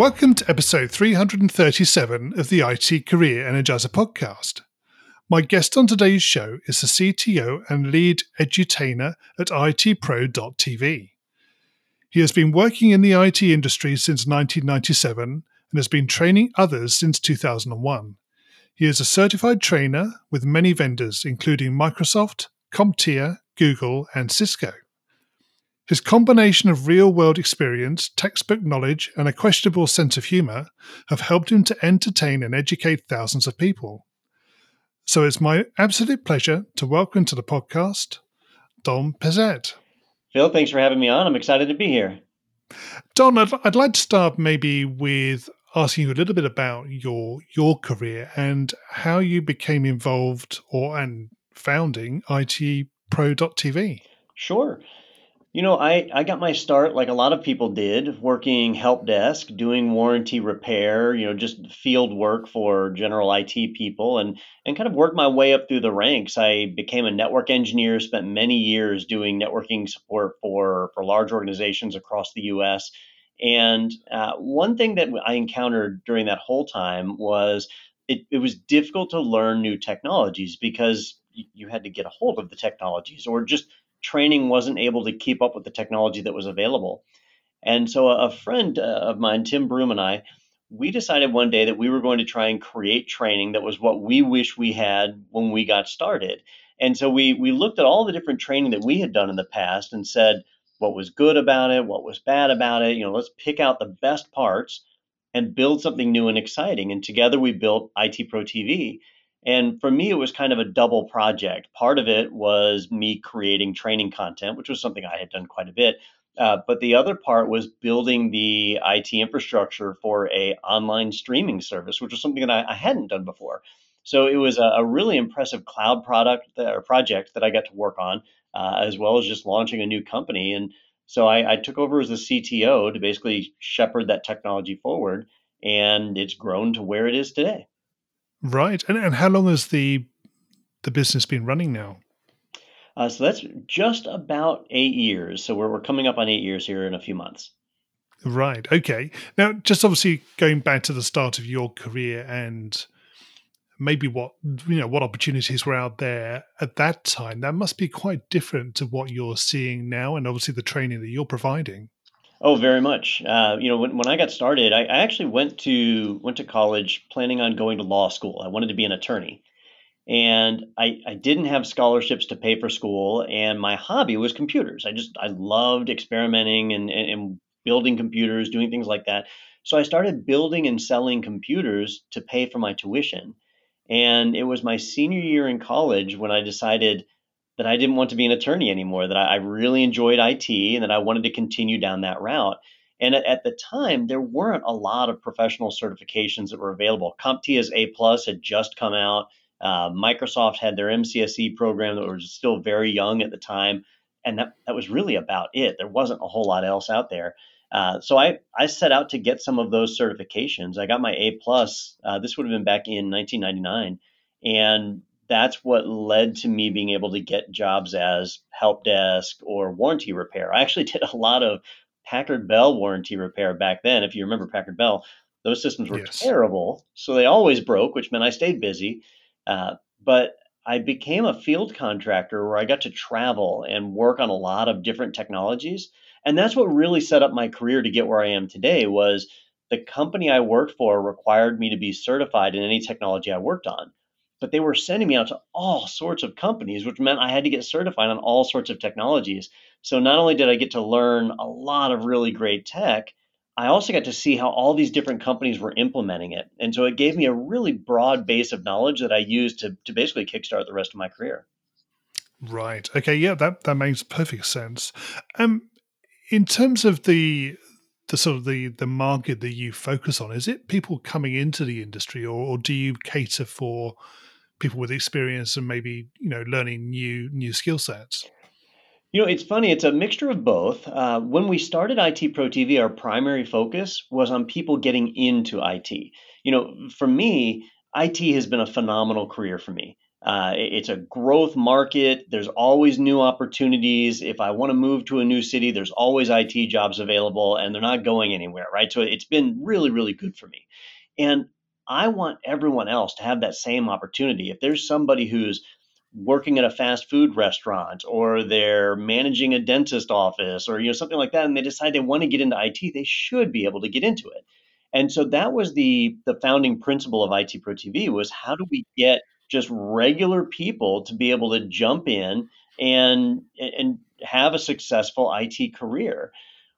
Welcome to episode 337 of the IT Career Energizer podcast. My guest on today's show is the CTO and lead edutainer at itpro.tv. He has been working in the IT industry since 1997 and has been training others since 2001. He is a certified trainer with many vendors, including Microsoft, CompTIA, Google, and Cisco. His combination of real world experience, textbook knowledge, and a questionable sense of humour have helped him to entertain and educate thousands of people. So it's my absolute pleasure to welcome to the podcast Don Pezet. Phil, thanks for having me on. I'm excited to be here. Don, I'd, I'd like to start maybe with asking you a little bit about your your career and how you became involved or and founding itpro.tv. Sure. You know, I, I got my start like a lot of people did, working help desk, doing warranty repair, you know, just field work for general IT people and and kind of worked my way up through the ranks. I became a network engineer, spent many years doing networking support for for large organizations across the US. And uh, one thing that I encountered during that whole time was it, it was difficult to learn new technologies because you had to get a hold of the technologies or just training wasn't able to keep up with the technology that was available. And so a friend uh, of mine, Tim Broom, and I, we decided one day that we were going to try and create training that was what we wish we had when we got started. And so we we looked at all the different training that we had done in the past and said what was good about it, what was bad about it. You know, let's pick out the best parts and build something new and exciting. And together we built IT Pro TV. And for me, it was kind of a double project. Part of it was me creating training content, which was something I had done quite a bit. Uh, but the other part was building the IT infrastructure for a online streaming service, which was something that I, I hadn't done before. So it was a, a really impressive cloud product that, or project that I got to work on, uh, as well as just launching a new company. And so I, I took over as the CTO to basically shepherd that technology forward, and it's grown to where it is today. Right. And, and how long has the the business been running now? Uh, so that's just about eight years. So we're, we're coming up on eight years here in a few months. Right. Okay. Now, just obviously going back to the start of your career and maybe what you know what opportunities were out there at that time that must be quite different to what you're seeing now and obviously the training that you're providing Oh, very much. Uh, you know, when, when I got started, I, I actually went to went to college planning on going to law school. I wanted to be an attorney, and I, I didn't have scholarships to pay for school. And my hobby was computers. I just I loved experimenting and, and, and building computers, doing things like that. So I started building and selling computers to pay for my tuition. And it was my senior year in college when I decided that I didn't want to be an attorney anymore, that I, I really enjoyed IT and that I wanted to continue down that route. And at, the time, there weren't a lot of professional certifications that were available. CompTIA's A Plus had just come out. Uh, Microsoft had their MCSE program that was still very young at the time, and that, that was really about it. There wasn't a whole lot else out there. Uh, so I, I set out to get some of those certifications. I got my A plus. Uh, this would have been back in 1999, and that's what led to me being able to get jobs as help desk or warranty repair. I actually did a lot of Packard Bell warranty repair back then. If you remember Packard Bell, those systems were yes. terrible, so they always broke, which meant I stayed busy. Uh, but I became a field contractor where I got to travel and work on a lot of different technologies, and that's what really set up my career to get where I am today. Was the company I worked for required me to be certified in any technology I worked on but they were sending me out to all sorts of companies, which meant I had to get certified on all sorts of technologies. So not only did I get to learn a lot of really great tech, I also got to see how all these different companies were implementing it. And so it gave me a really broad base of knowledge that I used to, to basically kickstart the rest of my career. Right. Okay. Yeah, that, that makes perfect sense. Um, in terms of the the sort of the the market that you focus on? Is it people coming into the industry, or, or do you cater for people with experience and maybe you know learning new new skill sets? You know, it's funny. It's a mixture of both. Uh, when we started IT Pro TV, our primary focus was on people getting into IT. You know, for me, IT has been a phenomenal career for me. Uh, it's a growth market. There's always new opportunities. If I want to move to a new city, there's always IT jobs available and they're not going anywhere, right? So it's been really, really good for me. And I want everyone else to have that same opportunity. If there's somebody who's working at a fast food restaurant or they're managing a dentist office or you know something like that and they decide they want to get into IT, they should be able to get into it. And so that was the the founding principle of IT Pro TV was how do we get just regular people to be able to jump in and and have a successful IT career.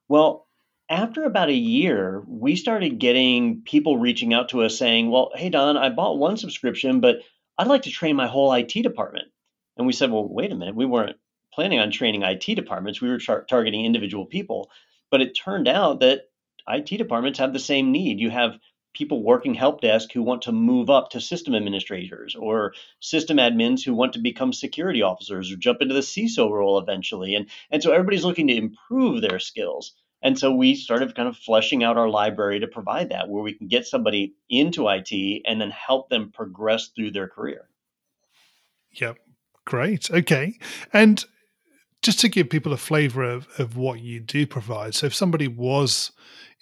Well, after about a year, we started getting people reaching out to us saying, "Well, hey Don, I bought one subscription, but I'd like to train my whole IT department." And we said, "Well, wait a minute. We weren't planning on training IT departments. We were tar- targeting individual people." But it turned out that IT departments have the same need. You have people working help desk who want to move up to system administrators or system admins who want to become security officers or jump into the CISO role eventually. And, and so everybody's looking to improve their skills. And so we started kind of fleshing out our library to provide that, where we can get somebody into IT and then help them progress through their career. Yep. Great. Okay. And just to give people a flavor of, of what you do provide. So if somebody was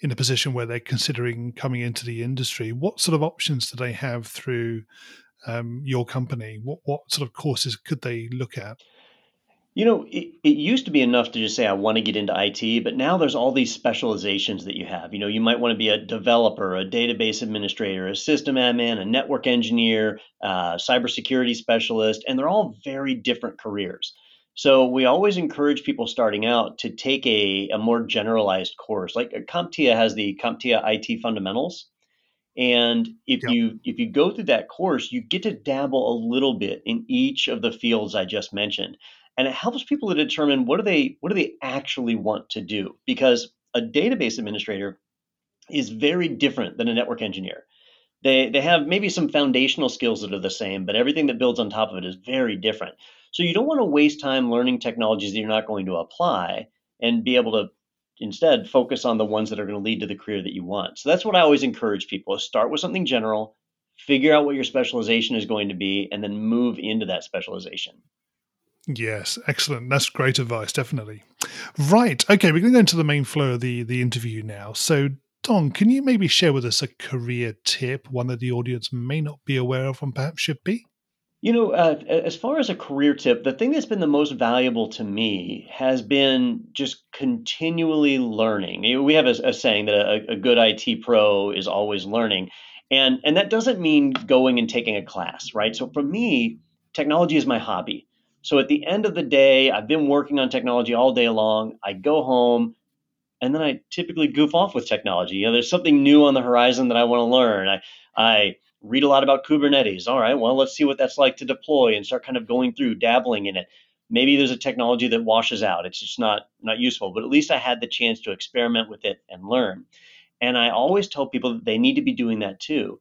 in a position where they're considering coming into the industry, what sort of options do they have through um, your company? What what sort of courses could they look at? You know, it, it used to be enough to just say, I want to get into IT, but now there's all these specializations that you have. You know, you might want to be a developer, a database administrator, a system admin, a network engineer, uh, cybersecurity specialist, and they're all very different careers. So we always encourage people starting out to take a, a more generalized course. Like CompTIA has the CompTIA IT fundamentals. And if you if you go through that course, you get to dabble a little bit in each of the fields I just mentioned. And it helps people to determine what do they what do they actually want to do? Because a database administrator is very different than a network engineer. They they have maybe some foundational skills that are the same, but everything that builds on top of it is very different. So you don't want to waste time learning technologies that you're not going to apply and be able to instead focus on the ones that are going to lead to the career that you want. So that's what I always encourage people start with something general, figure out what your specialization is going to be, and then move into that specialization. Yes, excellent. That's great advice, definitely. Right. Okay, we're going to go into the main flow of the, the interview now. So, Don, can you maybe share with us a career tip, one that the audience may not be aware of and perhaps should be? You know, uh, as far as a career tip, the thing that's been the most valuable to me has been just continually learning. We have a, a saying that a, a, good IT pro is always learning, and and that doesn't mean going and taking a class, right? So for me, technology is my hobby. So at the end of the day, I've been working on technology all day long. I go home, and then I typically goof off with technology. You know, there's something new on the horizon that I want to learn. I I read a lot about Kubernetes. All right, well, let's see what that's like to deploy and start kind of going through, dabbling in it. Maybe there's a technology that washes out. It's just not not useful, but at least I had the chance to experiment with it and learn. And I always tell people that they need to be doing that too.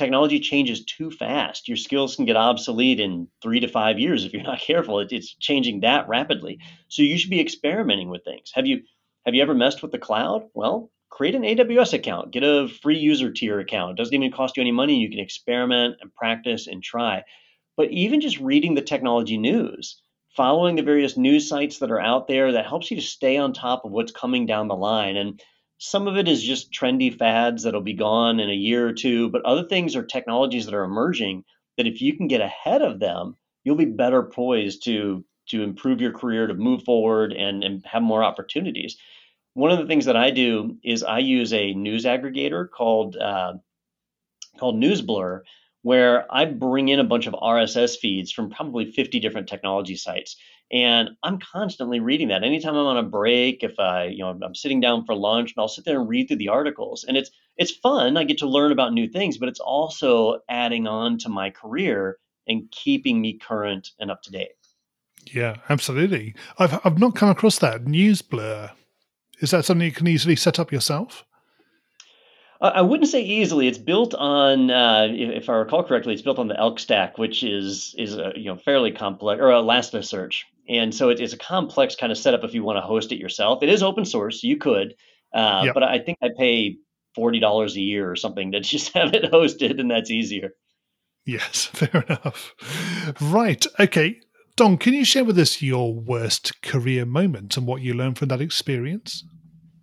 Technology changes too fast. Your skills can get obsolete in three to five years if you're not careful. It, it's changing that rapidly. So you should be experimenting with things. Have you have you ever messed with the cloud? Well, create an AWS account, get a free user tier account. It doesn't even cost you any money. You can experiment and practice and try. But even just reading the technology news, following the various news sites that are out there, that helps you to stay on top of what's coming down the line. And some of it is just trendy fads that'll be gone in a year or two, but other things are technologies that are emerging that if you can get ahead of them, you'll be better poised to to improve your career, to move forward and, and have more opportunities. One of the things that I do is I use a news aggregator called uh, called NewsBlur, where I bring in a bunch of RSS feeds from probably 50 different technology sites, and I'm constantly reading that. Anytime I'm on a break, if I you know I'm sitting down for lunch, and I'll sit there and read through the articles, and it's it's fun. I get to learn about new things, but it's also adding on to my career and keeping me current and up to date. Yeah, absolutely. I've I've not come across that NewsBlur Is that something you can easily set up yourself? I wouldn't say easily. It's built on, uh, if I recall correctly, it's built on the Elk Stack, which is is a you know fairly complex or Elasticsearch, and so it is a complex kind of setup if you want to host it yourself. It is open source, you could, uh, yep. but I think I pay forty dollars a year or something to just have it hosted, and that's easier. Yes, fair enough. Right. Okay. Don, can you share with us your worst career moment and what you learned from that experience?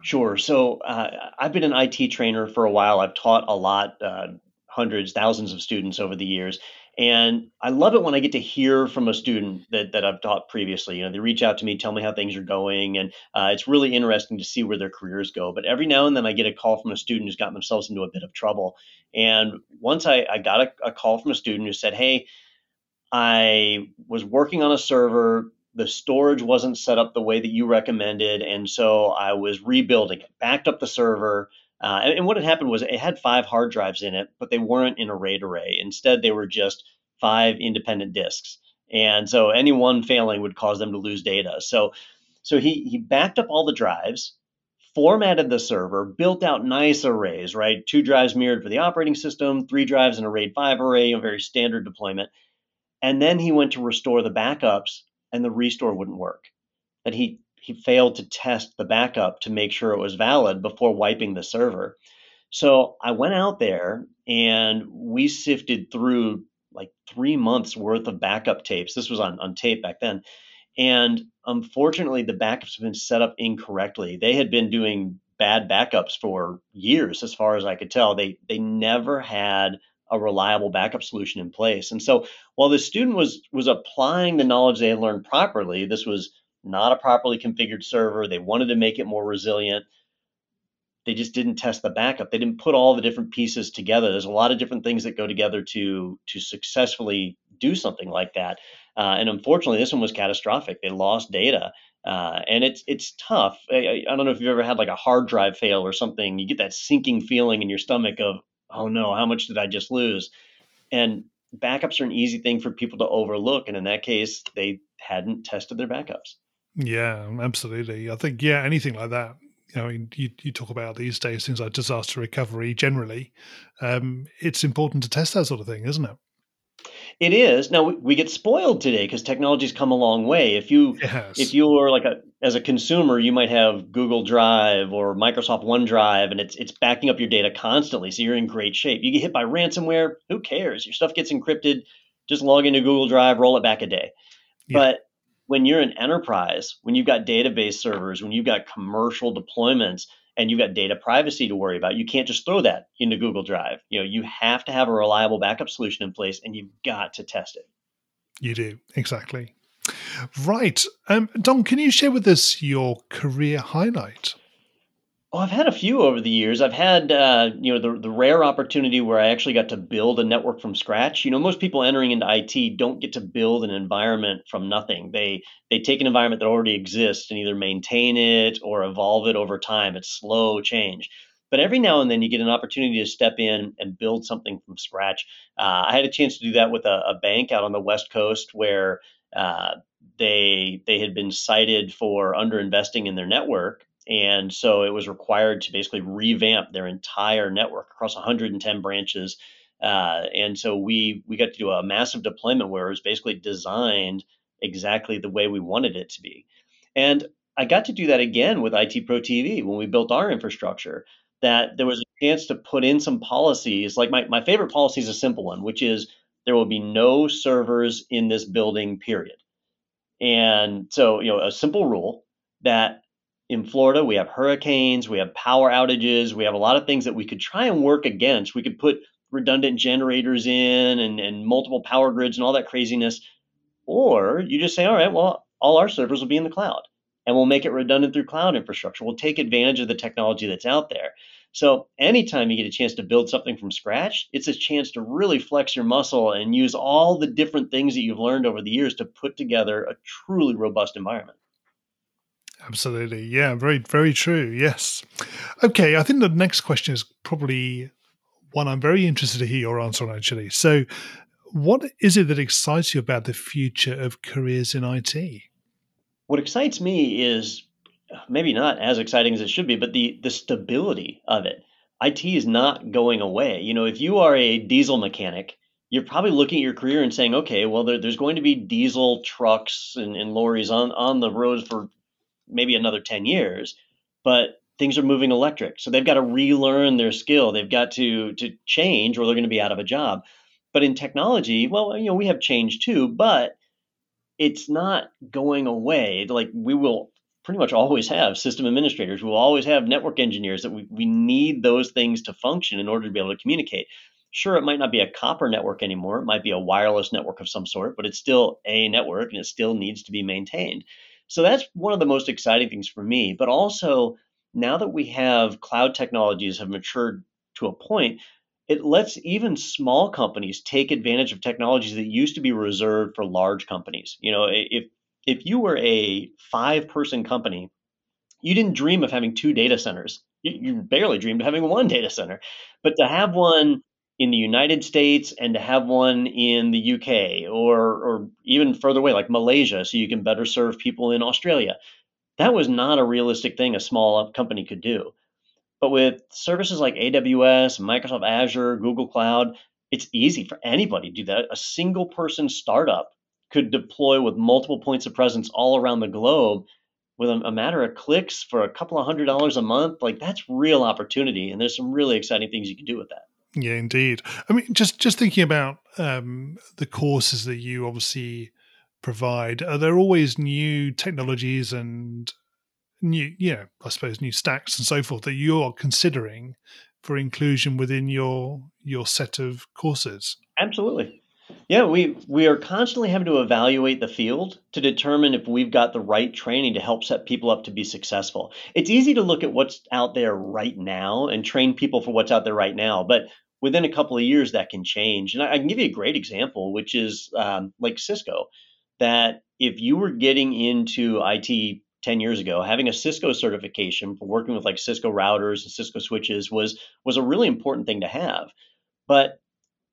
Sure. So uh, I've been an IT trainer for a while. I've taught a lot, uh, hundreds, thousands of students over the years. And I love it when I get to hear from a student that, that I've taught previously. You know, they reach out to me, tell me how things are going, and uh, it's really interesting to see where their careers go. But every now and then I get a call from a student who's gotten themselves into a bit of trouble. And once I, I got a, a call from a student who said, Hey, I was working on a server the storage wasn't set up the way that you recommended, and so I was rebuilding it, backed up the server. Uh, and, and, what had happened was it had five hard drives in it, but they weren't in a RAID array. Instead, they were just five independent disks, and so any one failing would cause them to lose data. So, so he he backed up all the drives, formatted the server, built out nice arrays, right? Two drives mirrored for the operating system, three drives in a RAID 5 array, a very standard deployment. And then he went to restore the backups and the restore wouldn't work. That he he failed to test the backup to make sure it was valid before wiping the server. So I went out there and we sifted through like three months worth of backup tapes. This was on, on tape back then. And unfortunately, the backups have been set up incorrectly. They had been doing bad backups for years, as far as I could tell. They they never had a reliable backup solution in place. And so while the student was was applying the knowledge they had learned properly, this was not a properly configured server. They wanted to make it more resilient. They just didn't test the backup. They didn't put all the different pieces together. There's a lot of different things that go together to to successfully do something like that. Uh, and unfortunately, this one was catastrophic. They lost data. Uh, and it's it's tough. I, I, don't know if you've ever had like a hard drive fail or something. You get that sinking feeling in your stomach of, oh no, how much did I just lose? And backups are an easy thing for people to overlook. And in that case, they hadn't tested their backups. Yeah, absolutely. I think, yeah, anything like that. You know, you, you talk about these days things like disaster recovery generally. Um, it's important to test that sort of thing, isn't it? It is. Now we get spoiled today because technology's come a long way. If you yes. if you're like a as a consumer, you might have Google Drive or Microsoft OneDrive and it's it's backing up your data constantly, so you're in great shape. You get hit by ransomware, who cares? Your stuff gets encrypted, just log into Google Drive, roll it back a day. Yeah. But when you're an enterprise, when you've got database servers, when you've got commercial deployments, and you've got data privacy to worry about. You can't just throw that into Google Drive. You know, you have to have a reliable backup solution in place and you've got to test it. You do, exactly. Right. Um, Don, can you share with us your career highlight? Oh, I've had a few over the years. I've had, uh, you know, the, the rare opportunity where I actually got to build a network from scratch. You know, most people entering into IT don't get to build an environment from nothing. They they take an environment that already exists and either maintain it or evolve it over time. It's slow change. But every now and then you get an opportunity to step in and build something from scratch. Uh, I had a chance to do that with a, a bank out on the West Coast where uh, they they had been cited for underinvesting in their network and so it was required to basically revamp their entire network across 110 branches. Uh, and so we we got to do a massive deployment where it was basically designed exactly the way we wanted it to be. And I got to do that again with IT Pro TV when we built our infrastructure. That there was a chance to put in some policies. Like my, my favorite policy is a simple one, which is there will be no servers in this building, period. And so, you know, a simple rule that in Florida, we have hurricanes, we have power outages, we have a lot of things that we could try and work against. We could put redundant generators in and, and multiple power grids and all that craziness. Or you just say, all right, well, all our servers will be in the cloud and we'll make it redundant through cloud infrastructure. We'll take advantage of the technology that's out there. So, anytime you get a chance to build something from scratch, it's a chance to really flex your muscle and use all the different things that you've learned over the years to put together a truly robust environment. Absolutely. Yeah, very, very true. Yes. Okay. I think the next question is probably one I'm very interested to hear your answer on, actually. So, what is it that excites you about the future of careers in IT? What excites me is uh, maybe not as exciting as it should be, but the the stability of it. IT is not going away. You know, if you are a diesel mechanic, you're probably looking at your career and saying, okay, well, there, there's going to be diesel trucks and, and lorries on, on the roads for maybe another 10 years, but things are moving electric. So they've got to relearn their skill. They've got to, to change or they're going to be out of a job. But in technology, well, you know, we have change too, but it's not going away. Like we will pretty much always have system administrators. We'll always have network engineers that we, we need those things to function in order to be able to communicate. Sure, it might not be a copper network anymore. It might be a wireless network of some sort, but it's still a network and it still needs to be maintained. So that's one of the most exciting things for me. But also, now that we have cloud technologies have matured to a point, it lets even small companies take advantage of technologies that used to be reserved for large companies. You know, if if you were a five person company, you didn't dream of having two data centers. You, you barely dreamed of having one data center. But to have one in the United States and to have one in the UK or or even further away like Malaysia so you can better serve people in Australia. That was not a realistic thing a small company could do. But with services like AWS, Microsoft Azure, Google Cloud, it's easy for anybody to do that. A single person startup could deploy with multiple points of presence all around the globe with a, matter of clicks for a couple of hundred dollars a month. Like that's real opportunity, and there's some really exciting things you can do with that. Yeah, indeed. I mean, just just thinking about um, the courses that you obviously provide, are there always new technologies and new, yeah, I suppose new stacks and so forth that you're considering for inclusion within your your set of courses? Absolutely. Yeah, we we are constantly having to evaluate the field to determine if we've got the right training to help set people up to be successful. It's easy to look at what's out there right now and train people for what's out there right now, but within a couple of years that can change. And I, I can give you a great example, which is um, like Cisco, that if you were getting into IT 10 years ago, having a Cisco certification for working with like Cisco routers and Cisco switches was was a really important thing to have. But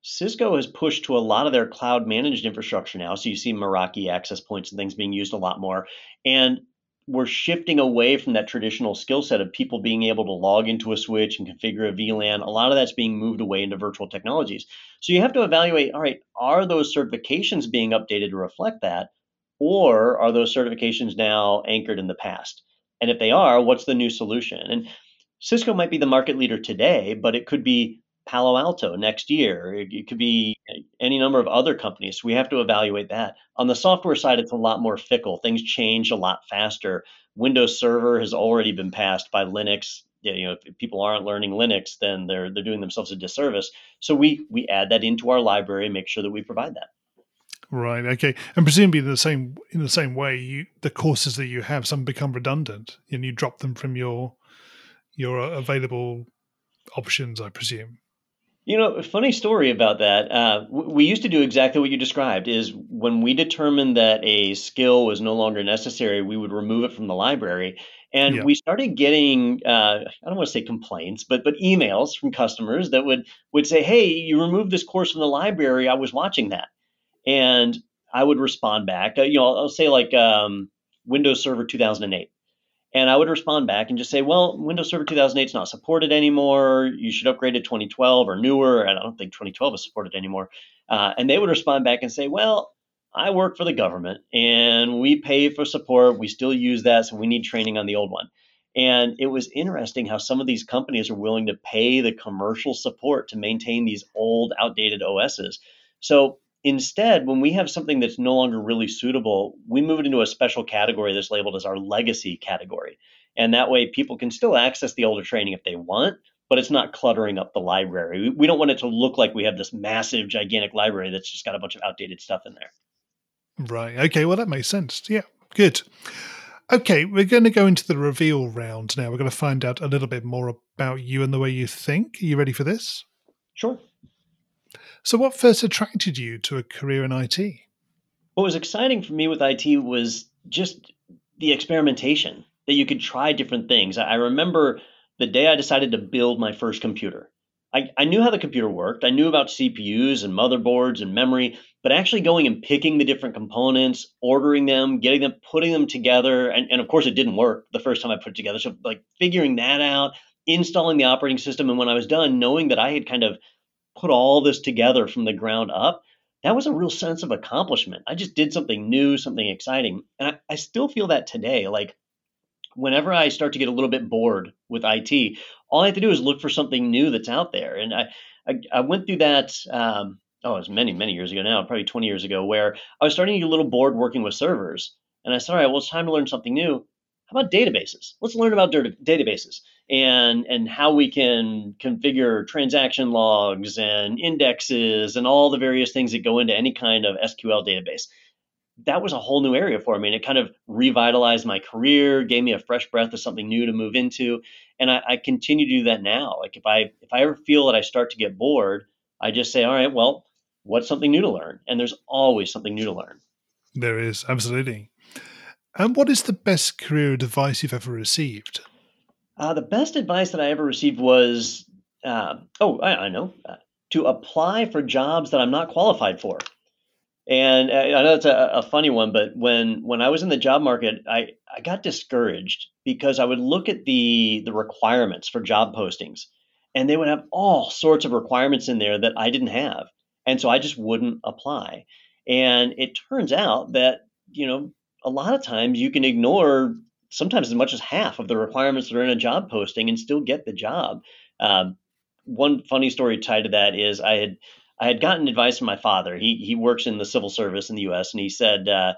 Cisco has pushed to a lot of their cloud managed infrastructure now. So you see Meraki access points and things being used a lot more. And we're shifting away from that traditional skill set of people being able to log into a switch and configure a VLAN. A lot of that's being moved away into virtual technologies. So you have to evaluate all right, are those certifications being updated to reflect that? Or are those certifications now anchored in the past? And if they are, what's the new solution? And Cisco might be the market leader today, but it could be Palo Alto next year. It, it, could be any number of other companies. We have to evaluate that. On the software side, it's a lot more fickle. Things change a lot faster. Windows Server has already been passed by Linux. You know, if people aren't learning Linux, then they're they're doing themselves a disservice. So we we add that into our library, and make sure that we provide that. Right. Okay. And presumably, in the same in the same way, you the courses that you have some become redundant, and you drop them from your your available options, I presume. You know, funny story about that. Uh, we used to do exactly what you described. Is when we determined that a skill was no longer necessary, we would remove it from the library, and yeah. we started getting uh, I don't want to say complaints, but but emails from customers that would would say, "Hey, you removed this course from the library. I was watching that," and I would respond back. Uh, you know, I'll, I'll say like um, Windows Server 2008 and I would respond back and just say, well, Windows Server 2008 is not supported anymore. You should upgrade to 2012 or newer. And I don't think 2012 is supported anymore. Uh, and they would respond back and say, well, I work for the government and we pay for support. We still use that. So we need training on the old one. And it was interesting how some of these companies are willing to pay the commercial support to maintain these old, outdated OSs. So Instead, when we have something that's no longer really suitable, we move it into a special category that's labeled as our legacy category. And that way, people can still access the older training if they want, but it's not cluttering up the library. We don't want it to look like we have this massive, gigantic library that's just got a bunch of outdated stuff in there. Right. Okay. Well, that makes sense. Yeah. Good. Okay. We're going to go into the reveal round now. We're going to find out a little bit more about you and the way you think. Are you ready for this? Sure. So, what first attracted you to a career in IT? What was exciting for me with IT was just the experimentation that you could try different things. I remember the day I decided to build my first computer. I, I knew how the computer worked. I knew about CPUs and motherboards and memory, but actually going and picking the different components, ordering them, getting them, putting them together, and, and of course it didn't work the first time I put it together. So like figuring that out, installing the operating system, and when I was done, knowing that I had kind of put all this together from the ground up, that was a real sense of accomplishment. I just did something new, something exciting. And I, I still feel that today. Like whenever I start to get a little bit bored with IT, all I have to do is look for something new that's out there. And I, I, I went through that. Um, oh, it was many, many years ago now, probably 20 years ago, where I was starting to get a little bored working with servers. And I said, all right, well, it's time to learn something new. How about databases? Let's learn about databases and and how we can configure transaction logs and indexes and all the various things that go into any kind of SQL database. That was a whole new area for me and it kind of revitalized my career gave me a fresh breath of something new to move into and I, I, continue to do that now. Like if i if i ever feel that i start to get bored i just say all right well what's something new to learn? And there's always something new to learn. There is absolutely. And what is the best career advice you've ever received uh, the best advice that i ever received was uh, oh I, I know uh, to apply for jobs that i'm not qualified for and uh, I know that's a, a, funny one, but when when I was in the job market, I, I got discouraged because I would look at the the requirements for job postings, and they would have all sorts of requirements in there that I didn't have, and so I just wouldn't apply. And it turns out that you know a lot of times you can ignore sometimes as much as half of the requirements that are in a job posting and still get the job. Um, one funny story tied to that is I had I had gotten advice from my father. He he works in the civil service in the U.S. and he said, uh,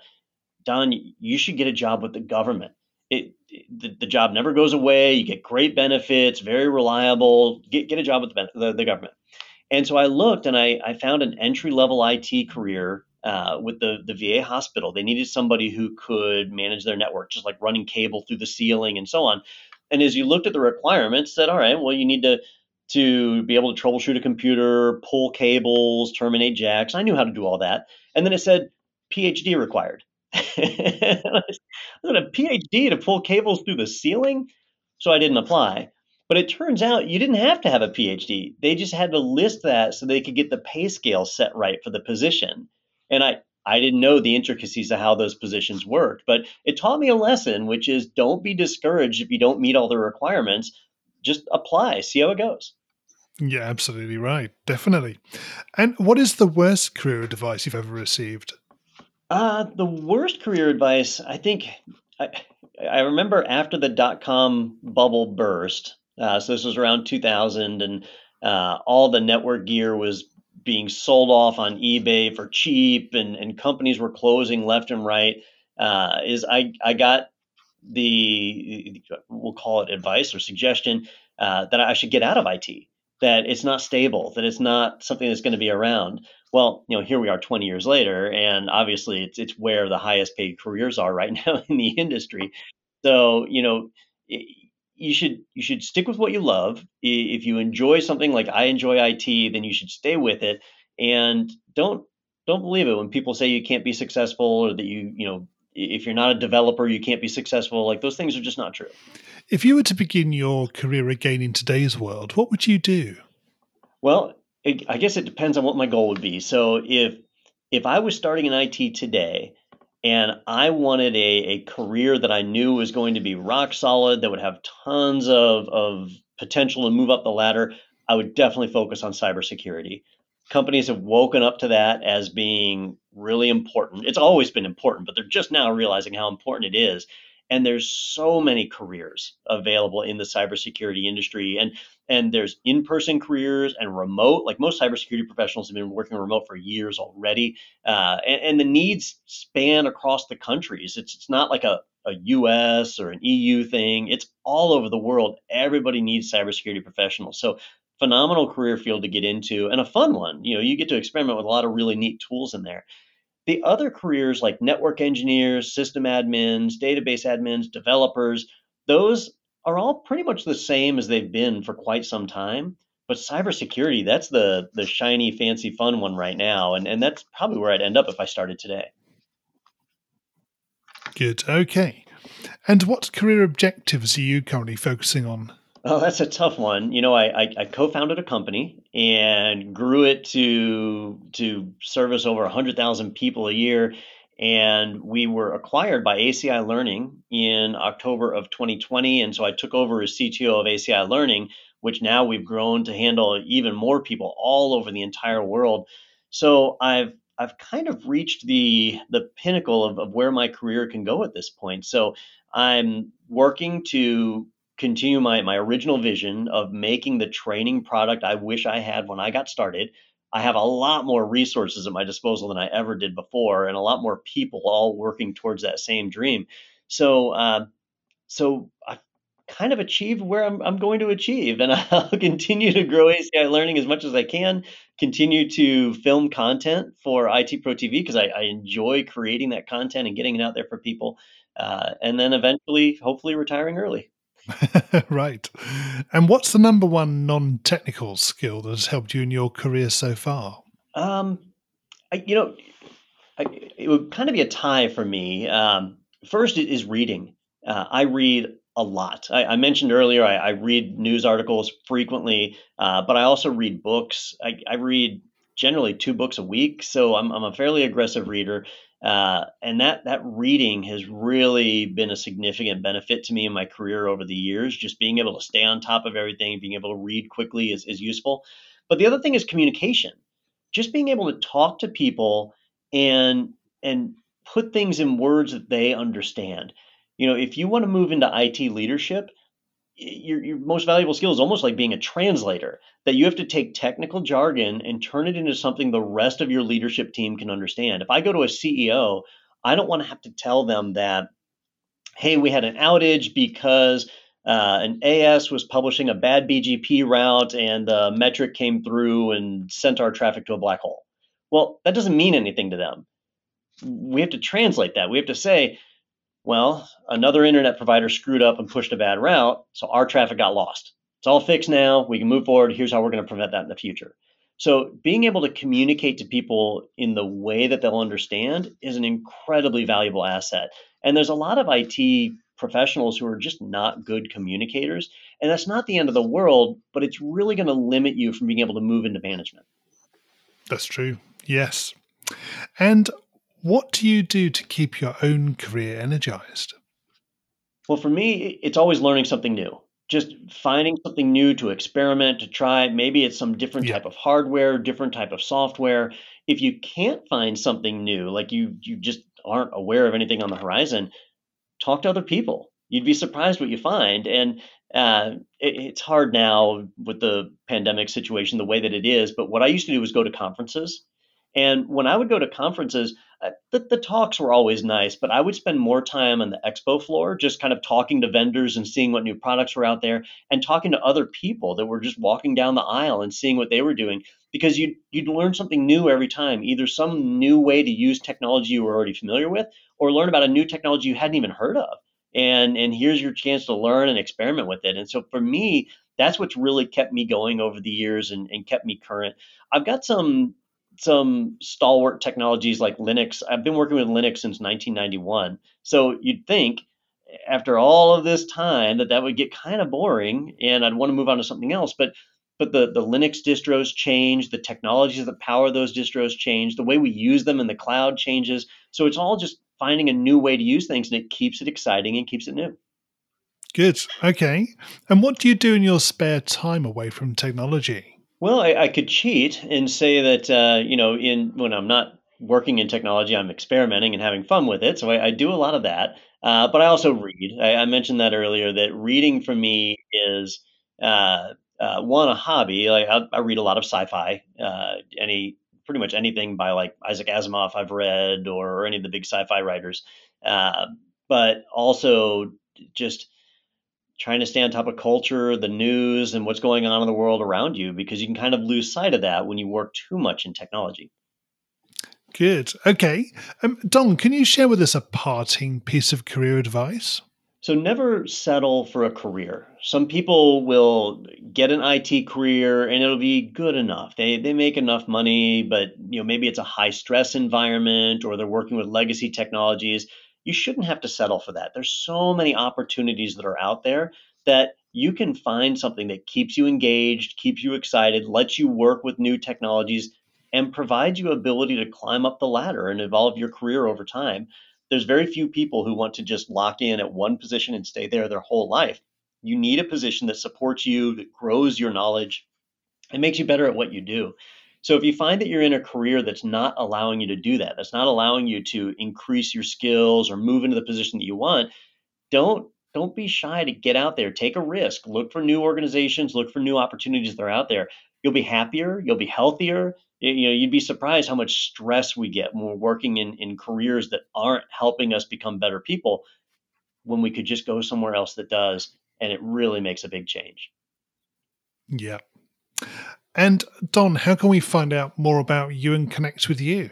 "Don, you should get a job with the government. It, the, the job never goes away. You get great benefits, very reliable. Get get a job with the the, the government." And so I looked and I I found an entry level IT career uh, with the the VA hospital. They needed somebody who could manage their network, just like running cable through the ceiling and so on. And as you looked at the requirements, said, all right, well, you need to to be able to troubleshoot a computer, pull cables, terminate jacks. I knew how to do all that. And then it said PhD required. I got a PhD to pull cables through the ceiling, so I didn't apply. But it turns out you didn't have to have a PhD. They just had to list that so they could get the pay scale set right for the position. And I, I didn't know the intricacies of how those positions worked, but it taught me a lesson, which is don't be discouraged if you don't meet all the requirements just apply, see how it goes. Yeah, absolutely right. Definitely. And what is the worst career advice you've ever received? Uh, the worst career advice, I think, I, I remember after the dot com bubble burst. Uh, so this was around 2000, and uh, all the network gear was being sold off on eBay for cheap, and, and companies were closing left and right. Uh, is I I got the we'll call it advice or suggestion uh, that I should get out of IT, that it's not stable, that it's not something that's going to be around. Well, you know, here we are 20 years later, and obviously it's it's where the highest paid careers are right now in the industry. So you know. You should you should stick with what you love. If you enjoy something like I enjoy IT, then you should stay with it and don't don't believe it when people say you can't be successful or that you you know if you're not a developer, you can't be successful. Like those things are just not true. If you were to begin your career again in today's world, what would you do? Well, I guess it depends on what my goal would be. So if if I was starting in IT today and I wanted a, a career that I knew was going to be rock solid, that would have tons of, of potential to move up the ladder, I would definitely focus on cybersecurity companies have woken up to that as being really important. It's always been important, but they're just now realizing how important it is. And there's so many careers available in the cybersecurity industry, and and there's in-person careers and remote. Like most cybersecurity professionals have been working remote for years already, uh, and, and the needs span across the countries. It's it's not like a a US or an EU thing. It's all over the world. Everybody needs cybersecurity professionals. So phenomenal career field to get into and a fun one. You know, you get to experiment with a lot of really neat tools in there. The other careers like network engineers, system admins, database admins, developers, those are all pretty much the same as they've been for quite some time. But cybersecurity, that's the the shiny, fancy, fun one right now. And, and that's probably where I'd end up if I started today. Good. Okay. And what career objectives are you currently focusing on? Oh, that's a tough one. You know, I, I, I co-founded a company and grew it to to service over 100,000 people a year. And we were acquired by ACI Learning in October of 2020. And so I took over as CTO of ACI Learning, which now we've grown to handle even more people all over the entire world. So I've I've kind of reached the the pinnacle of, of where my career can go at this point. So I'm working to continue my, my original vision of making the training product I wish I had when I got started. I have a lot more resources at my disposal than I ever did before, and a lot more people all working towards that same dream. So, uh, so I've kind of achieved where I'm, I'm going to achieve, and I'll continue to grow ACI Learning as much as I can. Continue to film content for IT Pro TV because I, I enjoy creating that content and getting it out there for people, uh, and then eventually, hopefully, retiring early. right. And what's the number one non technical skill that has helped you in your career so far? Um, I, you know, I, it would kind of be a tie for me. Um, first is reading. Uh, I read a lot. I, I mentioned earlier I, I, read news articles frequently, uh, but I also read books. I, I, read generally two books a week, so I'm, I'm a fairly aggressive reader. Uh, and that that reading has really been a significant benefit to me in my career over the years. Just being able to stay on top of everything, being able to read quickly is, is useful. But the other thing is communication. Just being able to talk to people and and put things in words that they understand. You know, if you want to move into IT leadership, your, your most valuable skill is almost like being a translator that you have to take technical jargon and turn it into something the rest of your leadership team can understand. If i go to a ceo i don't want to have to tell them that hey we had an outage because uh, an as was publishing a bad bgp route and the metric came through and sent our traffic to a black hole. Well that doesn't mean anything to them. We have to translate that. We have to say well, another internet provider screwed up and pushed a bad route, so our traffic got lost. It's all fixed now. We can move forward. Here's how we're going to prevent that in the future. So, being able to communicate to people in the way that they'll understand is an incredibly valuable asset. And there's a lot of IT professionals who are just not good communicators. And that's not the end of the world, but it's really going to limit you from being able to move into management. That's true. Yes. And what do you do to keep your own career energized? Well, for me, it's always learning something new. Just finding something new to experiment, to try. Maybe it's some different yeah. type of hardware, different type of software. If you can't find something new, like you you just aren't aware of anything on the horizon, talk to other people. You'd be surprised what you find. And uh, it, it's hard now with the pandemic situation, the way that it is. But what I used to do was go to conferences. And when I would go to conferences, uh, the, the talks were always nice, but I would spend more time on the expo floor, just kind of talking to vendors and seeing what new products were out there, and talking to other people that were just walking down the aisle and seeing what they were doing. Because you'd you'd learn something new every time, either some new way to use technology you were already familiar with, or learn about a new technology you hadn't even heard of. And and here's your chance to learn and experiment with it. And so for me, that's what's really kept me going over the years and, and kept me current. I've got some some stalwart technologies like Linux. I've been working with Linux since 1991. So you'd think after all of this time that that would get kind of boring and I'd want to move on to something else. But but the, the Linux distros change, the technologies that power those distros change, the way we use them in the cloud changes. So it's all just finding a new way to use things and it keeps it exciting and keeps it new. Good. Okay. And what do you do in your spare time away from technology? Well, I, I could cheat and say that uh, you know, in when I'm not working in technology, I'm experimenting and having fun with it. So I, I do a lot of that. Uh, but I also read. I, I, mentioned that earlier. That reading for me is uh, uh one a hobby. Like I, I, read a lot of sci-fi. Uh, any pretty much anything by like Isaac Asimov I've read, or, or any of the big sci-fi writers. Uh, but also just trying to stay on top of culture, the news, and what's going on in the world around you because you can kind of lose sight of that when you work too much in technology. Good. Okay. Um, Don, can you share with us a parting piece of career advice? So never settle for a career. Some people will get an IT career and it'll be good enough. They they make enough money, but you know maybe it's a high stress environment or they're working with legacy technologies you shouldn't have to settle for that. There's so many opportunities that are out there that you can find something that keeps you engaged, keeps you excited, lets you work with new technologies, and provides you ability to climb up the ladder and evolve your career over time. There's very few people who want to just lock in at one position and stay there their whole life. You need a position that supports you, that grows your knowledge, and makes you better at what you do. So if you find that you're in a career that's not allowing you to do that, that's not allowing you to increase your skills or move into the position that you want, don't don't be shy to get out there, take a risk, look for new organizations, look for new opportunities that are out there. You'll be happier, you'll be healthier. You know, you'd be surprised how much stress we get when we're working in, in careers that aren't helping us become better people when we could just go somewhere else that does. And it really makes a big change. Yeah. And Don, how can we find out more about you and connect with you?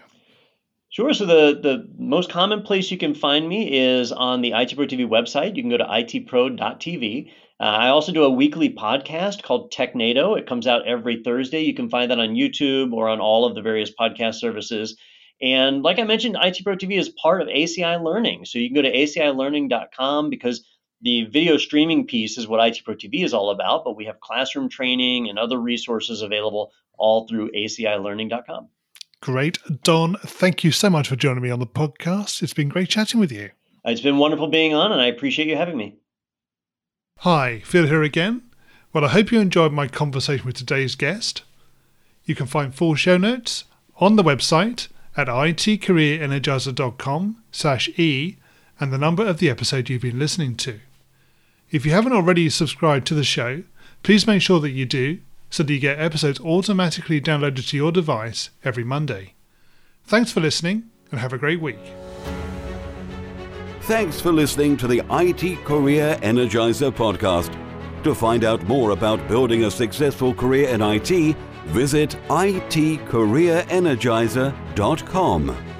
Sure. So the, the most common place you can find me is on the IT Pro TV website. You can go to itpro.tv. Uh, I also do a weekly podcast called TechNado. It comes out every Thursday. You can find that on YouTube or on all of the various podcast services. And like I mentioned, IT Pro TV is part of ACI Learning. So you can go to acilearning.com because the video streaming piece is what IT Pro TV is all about, but we have classroom training and other resources available all through acilearning.com. Great. Don, thank you so much for joining me on the podcast. It's been great chatting with you. It's been wonderful being on, and I appreciate you having me. Hi, Phil here again. Well, I hope you enjoyed my conversation with today's guest. You can find full show notes on the website at itcareerenergizer.com slash e and the number of the episode you've been listening to. If you haven't already subscribed to the show, please make sure that you do so that you get episodes automatically downloaded to your device every Monday. Thanks for listening and have a great week. Thanks for listening to the IT Career Energizer podcast. To find out more about building a successful career in IT, visit itcareerenergizer.com.